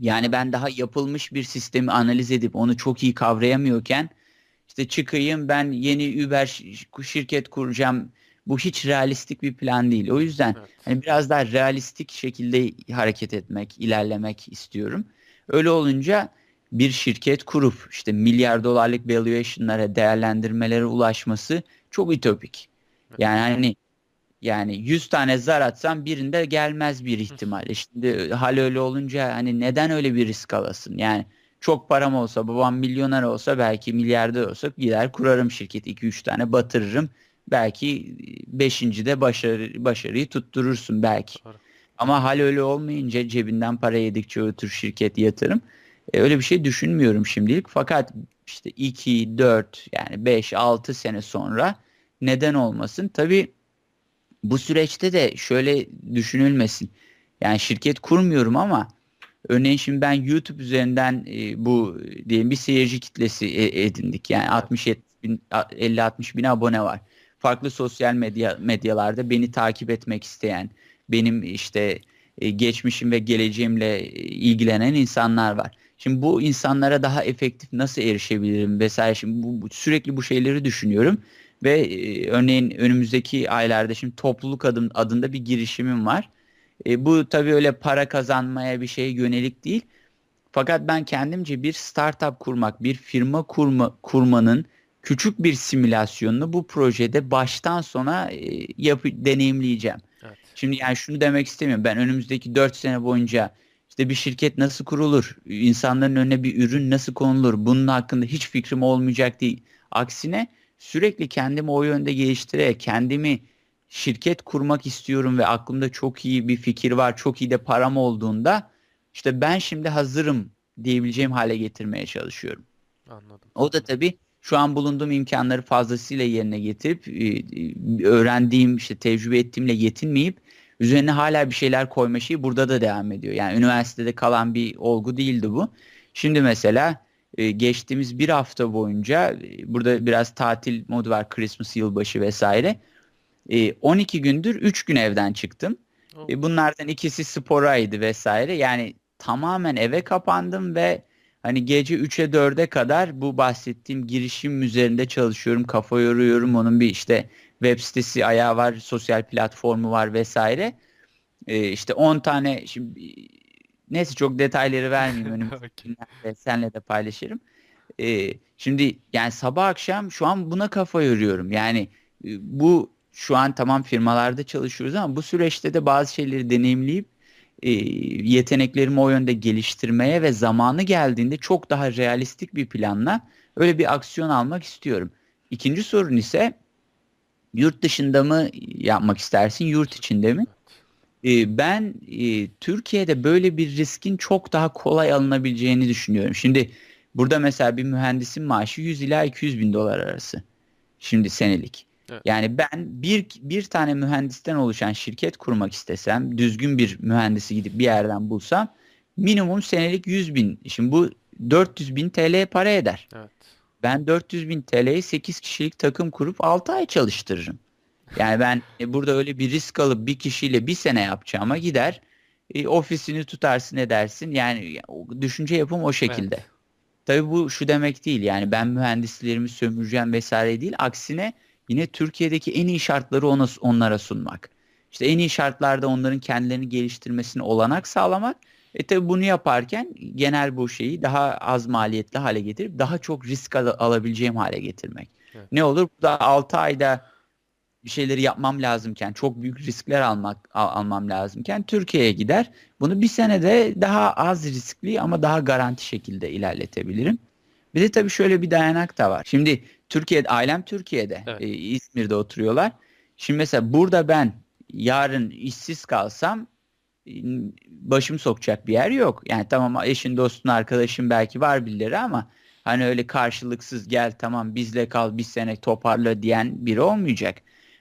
B: Yani ben daha yapılmış bir sistemi analiz edip onu çok iyi kavrayamıyorken işte çıkayım ben yeni Uber şirket kuracağım. Bu hiç realistik bir plan değil. O yüzden evet. hani biraz daha realistik şekilde hareket etmek, ilerlemek istiyorum. Öyle olunca bir şirket kurup işte milyar dolarlık valuation'lara, değerlendirmelere ulaşması çok ütopik. Yani hani Yani 100 tane zar atsam birinde gelmez bir ihtimal. E şimdi hal öyle olunca hani neden öyle bir risk alasın? Yani çok param olsa, babam milyoner olsa, belki milyarder olsa gider kurarım şirket 2-3 tane batırırım. Belki 5. de başarı, başarıyı tutturursun belki. Doğru. Ama hal öyle olmayınca cebinden para yedikçe ötür şirket yatırım. E, öyle bir şey düşünmüyorum şimdilik. Fakat işte 2, 4 yani 5, 6 sene sonra neden olmasın? Tabii bu süreçte de şöyle düşünülmesin. Yani şirket kurmuyorum ama örneğin şimdi ben YouTube üzerinden e, bu diyelim bir seyirci kitlesi e, edindik. Yani 60 bin 50 60 bin abone var. Farklı sosyal medya medyalarda beni takip etmek isteyen, benim işte e, geçmişim ve geleceğimle ilgilenen insanlar var. Şimdi bu insanlara daha efektif nasıl erişebilirim vesaire şimdi bu, sürekli bu şeyleri düşünüyorum ve e, örneğin önümüzdeki aylarda şimdi topluluk adım adında bir girişimim var. E, bu tabii öyle para kazanmaya bir şeye yönelik değil. Fakat ben kendimce bir startup kurmak, bir firma kurma kurmanın küçük bir simülasyonunu bu projede baştan sona e, yapı deneyimleyeceğim. Evet. Şimdi yani şunu demek istemiyorum. Ben önümüzdeki 4 sene boyunca işte bir şirket nasıl kurulur, insanların önüne bir ürün nasıl konulur, bunun hakkında hiç fikrim olmayacak değil. Aksine sürekli kendimi o yönde geliştirerek kendimi şirket kurmak istiyorum ve aklımda çok iyi bir fikir var, çok iyi de param olduğunda işte ben şimdi hazırım diyebileceğim hale getirmeye çalışıyorum. Anladım. O da tabii şu an bulunduğum imkanları fazlasıyla yerine getirip e, e, öğrendiğim işte tecrübe ettiğimle yetinmeyip üzerine hala bir şeyler koyma şeyi burada da devam ediyor. Yani üniversitede kalan bir olgu değildi bu. Şimdi mesela e, geçtiğimiz bir hafta boyunca burada biraz tatil modu var Christmas yılbaşı vesaire. 12 gündür 3 gün evden çıktım. Oh. Bunlardan ikisi sporaydı vesaire. Yani tamamen eve kapandım ve Hani gece 3'e 4'e kadar bu bahsettiğim girişim üzerinde çalışıyorum. Kafa yoruyorum. Onun bir işte web sitesi ayağı var, sosyal platformu var vesaire. Ee, işte 10 tane şimdi neyse çok detayları vermeyeyim önümüzdeki okay. senle de paylaşırım. Ee, şimdi yani sabah akşam şu an buna kafa yoruyorum. Yani e, bu şu an tamam firmalarda çalışıyoruz ama bu süreçte de bazı şeyleri deneyimleyip e, yeteneklerimi o yönde geliştirmeye ve zamanı geldiğinde çok daha realistik bir planla öyle bir aksiyon almak istiyorum. İkinci sorun ise yurt dışında mı yapmak istersin, yurt içinde mi? E, ben e, Türkiye'de böyle bir riskin çok daha kolay alınabileceğini düşünüyorum. Şimdi burada mesela bir mühendisin maaşı 100 ila 200 bin dolar arası. Şimdi senelik. Evet. Yani ben bir bir tane mühendisten oluşan şirket kurmak istesem, düzgün bir mühendisi gidip bir yerden bulsam minimum senelik 100 bin. Şimdi bu 400 bin TL para eder. Evet. Ben 400 bin TL'yi 8 kişilik takım kurup 6 ay çalıştırırım. Yani ben e, burada öyle bir risk alıp bir kişiyle bir sene yapacağıma gider e, ofisini tutarsın edersin. Yani düşünce yapım o şekilde. Evet. Tabii bu şu demek değil yani ben mühendislerimi sömüreceğim vesaire değil. Aksine yine Türkiye'deki en iyi şartları ona, onlara sunmak. İşte en iyi şartlarda onların kendilerini geliştirmesine olanak sağlamak. E tabi bunu yaparken genel bu şeyi daha az maliyetli hale getirip daha çok risk al- alabileceğim hale getirmek. Evet. Ne olur? Burada 6 ayda bir şeyleri yapmam lazımken, çok büyük riskler almak al- almam lazımken Türkiye'ye gider. Bunu bir senede daha az riskli ama daha garanti şekilde ilerletebilirim. Bir de tabii şöyle bir dayanak da var. Şimdi Türkiye'de ailem Türkiye'de. Evet. E, İzmir'de oturuyorlar. Şimdi mesela burada ben yarın işsiz kalsam başım sokacak bir yer yok. Yani tamam eşin, dostun, arkadaşın belki var birileri ama hani öyle karşılıksız gel tamam bizle kal bir sene toparla diyen biri olmayacak.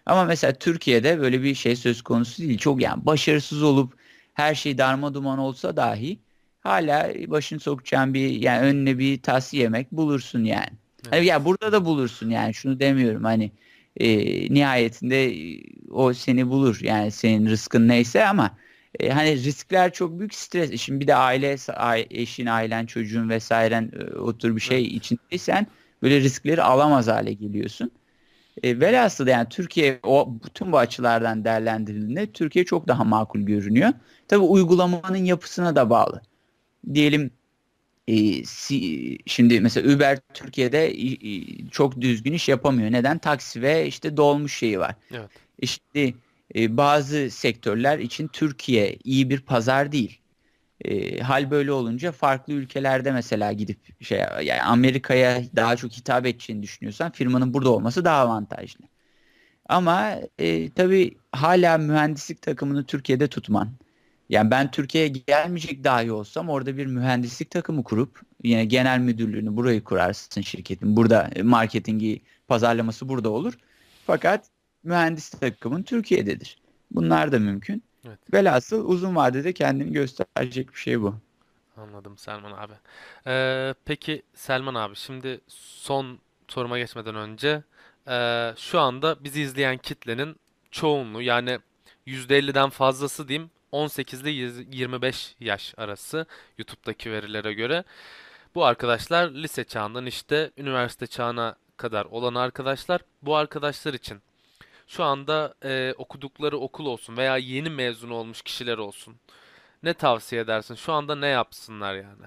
B: Ama mesela Türkiye'de böyle bir şey söz konusu değil. Çok yani başarısız olup her şey darma duman olsa dahi hala başını sokacağın bir yani önüne bir tas yemek bulursun yani. Evet. Hani ya burada da bulursun yani şunu demiyorum hani e, nihayetinde o seni bulur yani senin rızkın neyse ama e, hani riskler çok büyük stres. Şimdi bir de aile, eşin, ailen, çocuğun vesairen e, otur bir şey evet. içindeysen böyle riskleri alamaz hale geliyorsun. E, velhasıl yani Türkiye o bütün bu açılardan değerlendirildiğinde Türkiye çok daha makul görünüyor. Tabi uygulamanın yapısına da bağlı. Diyelim e, si, şimdi mesela Uber Türkiye'de e, çok düzgün iş yapamıyor. Neden? Taksi ve işte dolmuş şeyi var. Evet. E şimdi e, bazı sektörler için Türkiye iyi bir pazar değil. E, hal böyle olunca farklı ülkelerde mesela gidip şey yani Amerika'ya daha çok hitap edeceğini düşünüyorsan firmanın burada olması daha avantajlı. Ama e, tabii hala mühendislik takımını Türkiye'de tutman. Yani ben Türkiye'ye gelmeyecek dahi olsam orada bir mühendislik takımı kurup yine genel müdürlüğünü burayı kurarsın şirketin. Burada marketingi, pazarlaması burada olur. Fakat mühendis takımın Türkiye'dedir. Bunlar da mümkün. Evet. Velhasıl uzun vadede kendini gösterecek bir şey bu.
A: Anladım Selman abi. Ee, peki Selman abi şimdi son soruma geçmeden önce e, şu anda bizi izleyen kitlenin çoğunluğu yani %50'den fazlası diyeyim 18 ile 25 yaş arası YouTube'daki verilere göre. Bu arkadaşlar lise çağından işte üniversite çağına kadar olan arkadaşlar. Bu arkadaşlar için şu anda e, okudukları okul olsun veya yeni mezun olmuş kişiler olsun. Ne tavsiye edersin? Şu anda ne yapsınlar yani?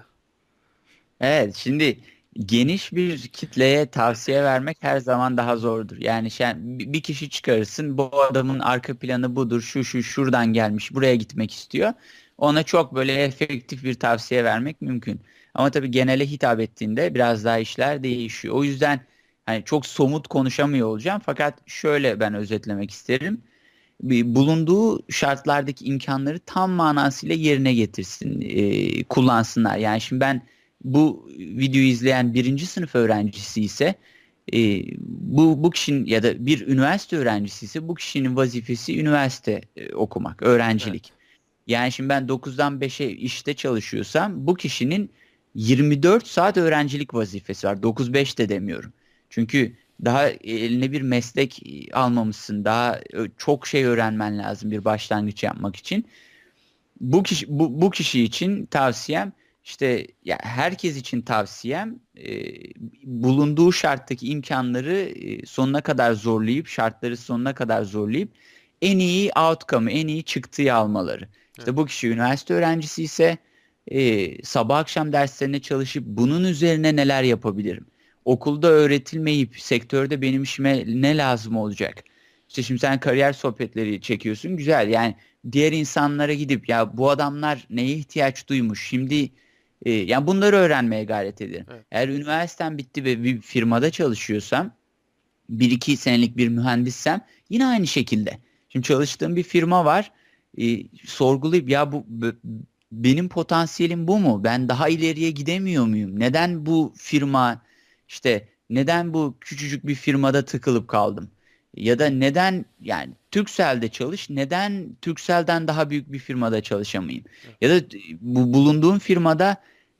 B: Evet, şimdi geniş bir kitleye tavsiye vermek her zaman daha zordur. Yani sen bir kişi çıkarırsın, bu adamın arka planı budur, şu şu şuradan gelmiş, buraya gitmek istiyor. Ona çok böyle efektif bir tavsiye vermek mümkün. Ama tabii genele hitap ettiğinde biraz daha işler değişiyor. O yüzden hani çok somut konuşamıyor olacağım fakat şöyle ben özetlemek isterim. Bulunduğu şartlardaki imkanları tam manasıyla yerine getirsin, e, kullansınlar. Yani şimdi ben bu videoyu izleyen birinci sınıf öğrencisi ise e, bu, bu kişinin ya da bir üniversite öğrencisi ise bu kişinin vazifesi üniversite e, okumak, öğrencilik. Evet. Yani şimdi ben 9'dan 5'e işte çalışıyorsam bu kişinin 24 saat öğrencilik vazifesi var. 9-5 de demiyorum. Çünkü daha eline bir meslek almamışsın. Daha çok şey öğrenmen lazım bir başlangıç yapmak için. Bu kişi bu, bu kişi için tavsiyem işte ya herkes için tavsiyem e, bulunduğu şarttaki imkanları e, sonuna kadar zorlayıp şartları sonuna kadar zorlayıp en iyi outcome'ı, en iyi çıktıyı almaları. İşte evet. bu kişi üniversite öğrencisi ise e, sabah akşam derslerine çalışıp bunun üzerine neler yapabilirim? Okulda öğretilmeyip sektörde benim işime ne lazım olacak? İşte şimdi sen kariyer sohbetleri çekiyorsun güzel yani diğer insanlara gidip ya bu adamlar neye ihtiyaç duymuş şimdi e, yani bunları öğrenmeye gayret ederim. Evet. Eğer üniversitem bitti ve bir firmada çalışıyorsam bir iki senelik bir mühendissem yine aynı şekilde. Şimdi çalıştığım bir firma var e, sorgulayıp ya bu benim potansiyelim bu mu? Ben daha ileriye gidemiyor muyum? Neden bu firma işte neden bu küçücük bir firmada tıkılıp kaldım? Ya da neden yani Türkcell'de çalış, neden Türkcell'den daha büyük bir firmada çalışamayayım? Ya da bu bulunduğum firmada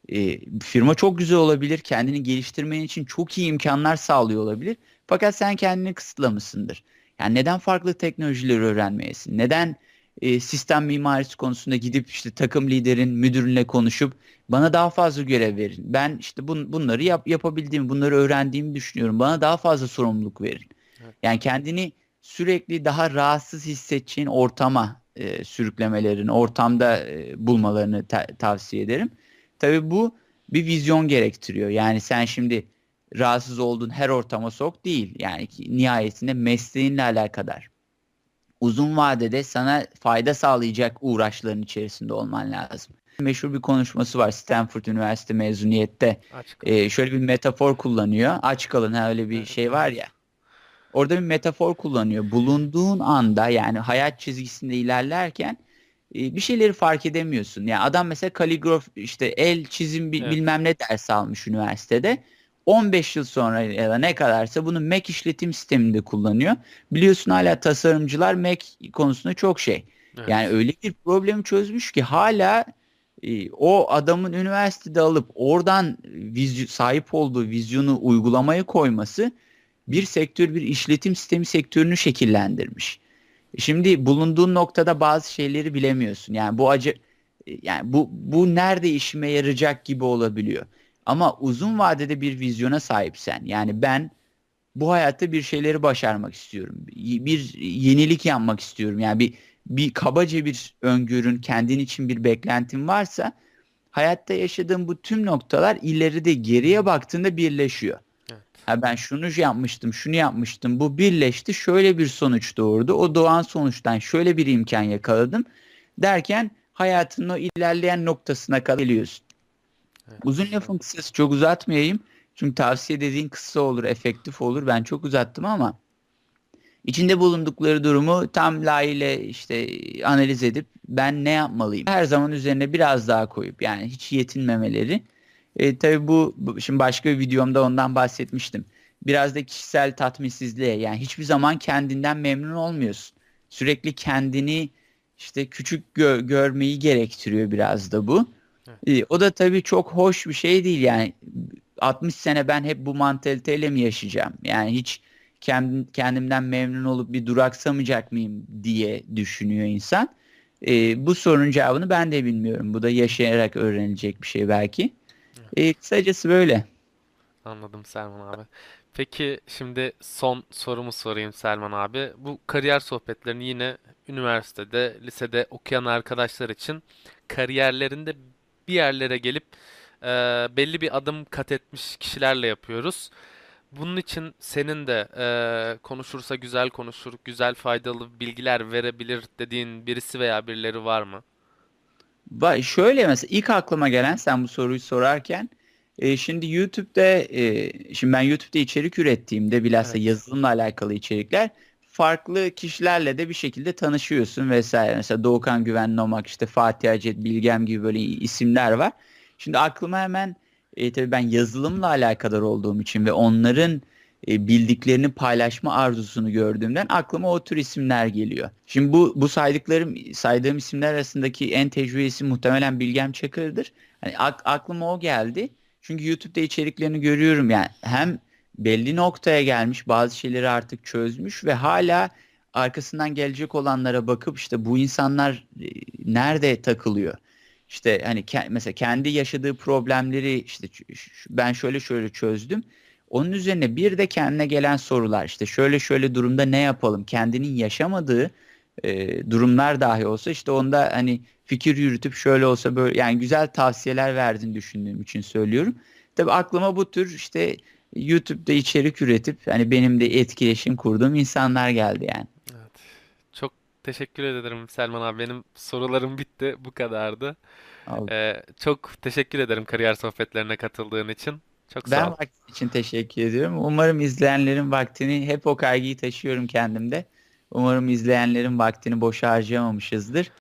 B: e, firma çok güzel olabilir, kendini geliştirmen için çok iyi imkanlar sağlıyor olabilir. Fakat sen kendini kısıtlamışsındır. Yani neden farklı teknolojileri öğrenmeyesin? Neden e, sistem mimarisi konusunda gidip işte takım liderin müdürünle konuşup bana daha fazla görev verin. Ben işte bun, bunları yap, yapabildiğimi, bunları öğrendiğimi düşünüyorum. Bana daha fazla sorumluluk verin. Evet. Yani kendini sürekli daha rahatsız hissedeceğin ortama e, sürüklemelerini, ortamda e, bulmalarını ta- tavsiye ederim. Tabii bu bir vizyon gerektiriyor. Yani sen şimdi rahatsız olduğun her ortama sok değil. Yani nihayetinde mesleğinle alakadar uzun vadede sana fayda sağlayacak uğraşların içerisinde olman lazım. Meşhur bir konuşması var Stanford Üniversite mezuniyette. Ee, şöyle bir metafor kullanıyor. Aç kalın ha öyle bir şey var ya. Orada bir metafor kullanıyor. Bulunduğun anda yani hayat çizgisinde ilerlerken e, bir şeyleri fark edemiyorsun. Yani adam mesela kaligraf işte el çizim evet. bilmem ne ders almış üniversitede 15 yıl sonra ya da ne kadarsa bunu Mac işletim sisteminde kullanıyor. Biliyorsun hala tasarımcılar Mac konusunda çok şey. Evet. Yani öyle bir problemi çözmüş ki hala e, o adamın üniversitede alıp oradan sahip olduğu vizyonu uygulamaya koyması bir sektör bir işletim sistemi sektörünü şekillendirmiş. Şimdi bulunduğun noktada bazı şeyleri bilemiyorsun. Yani bu acı yani bu bu nerede işime yarayacak gibi olabiliyor. Ama uzun vadede bir vizyona sahipsen yani ben bu hayatta bir şeyleri başarmak istiyorum. Bir yenilik yapmak istiyorum. Yani bir bir kabaca bir öngörün, kendin için bir beklentin varsa hayatta yaşadığın bu tüm noktalar ileride geriye baktığında birleşiyor. Evet. Ha ben şunu yapmıştım, şunu yapmıştım. Bu birleşti, şöyle bir sonuç doğurdu. O doğan sonuçtan şöyle bir imkan yakaladım derken hayatının o ilerleyen noktasına kadar geliyorsun.
A: Evet.
B: Uzun lafın kısası çok uzatmayayım. Çünkü tavsiye dediğin kısa olur, efektif olur. Ben çok uzattım ama içinde bulundukları durumu tam layığıyla işte analiz edip ben ne yapmalıyım? Her zaman üzerine biraz daha koyup yani hiç yetinmemeleri. E, tabii bu, şimdi başka bir videomda ondan bahsetmiştim. Biraz da kişisel tatminsizliğe yani hiçbir zaman kendinden memnun olmuyorsun. Sürekli kendini işte küçük gö- görmeyi gerektiriyor biraz da bu.
A: Evet.
B: O da tabii çok hoş bir şey değil yani 60 sene ben hep bu mantaliteyle mi yaşayacağım? Yani hiç kendim, kendimden memnun olup bir duraksamayacak mıyım diye düşünüyor insan. E, bu sorunun cevabını ben de bilmiyorum. Bu da yaşayarak öğrenilecek bir şey belki. E, kısacası böyle.
A: Anladım Selman abi. Peki şimdi son sorumu sorayım Selman abi. Bu kariyer sohbetlerini yine üniversitede, lisede okuyan arkadaşlar için kariyerlerinde bir yerlere gelip e, belli bir adım kat etmiş kişilerle yapıyoruz. Bunun için senin de e, konuşursa güzel konuşur, güzel faydalı bilgiler verebilir dediğin birisi veya birileri var mı?
B: Ba- Şöyle mesela ilk aklıma gelen sen bu soruyu sorarken e, şimdi YouTube'da e, şimdi ben YouTube'da içerik ürettiğimde bilhassa
A: Evet.
B: yazılımla alakalı içerikler farklı kişilerle de bir şekilde tanışıyorsun vesaire. Mesela Doğukan Güven Nomak işte Fatih Acet Bilgem gibi böyle isimler var. Şimdi aklıma hemen e, tabii ben yazılımla alakadar olduğum için ve onların e, bildiklerini paylaşma arzusunu gördüğümden aklıma o tür isimler geliyor. Şimdi bu bu saydıklarım saydığım isimler arasındaki en tecrübelisi muhtemelen Bilgem Çakır'dır. Hani ak- aklıma o geldi. Çünkü YouTube'da içeriklerini görüyorum yani hem belli noktaya gelmiş bazı şeyleri artık çözmüş ve hala arkasından gelecek olanlara bakıp işte bu insanlar e, nerede takılıyor? İşte hani ke- mesela kendi yaşadığı problemleri işte ben şöyle şöyle çözdüm. Onun üzerine bir de kendine gelen sorular işte şöyle şöyle durumda ne yapalım? Kendinin yaşamadığı e, durumlar dahi olsa işte onda hani fikir yürütüp şöyle olsa böyle yani güzel tavsiyeler verdiğini düşündüğüm için söylüyorum. Tabii aklıma bu tür işte YouTube'da içerik üretip hani benim de etkileşim kurduğum insanlar geldi yani.
A: Evet. Çok teşekkür ederim Selman abi. Benim sorularım bitti. Bu kadardı. Ee, çok teşekkür ederim kariyer sohbetlerine katıldığın için. Çok
B: Ben
A: sağ ol.
B: vaktin için teşekkür ediyorum. Umarım izleyenlerin vaktini hep o kaygıyı taşıyorum kendimde. Umarım izleyenlerin vaktini boşa harcamamışızdır.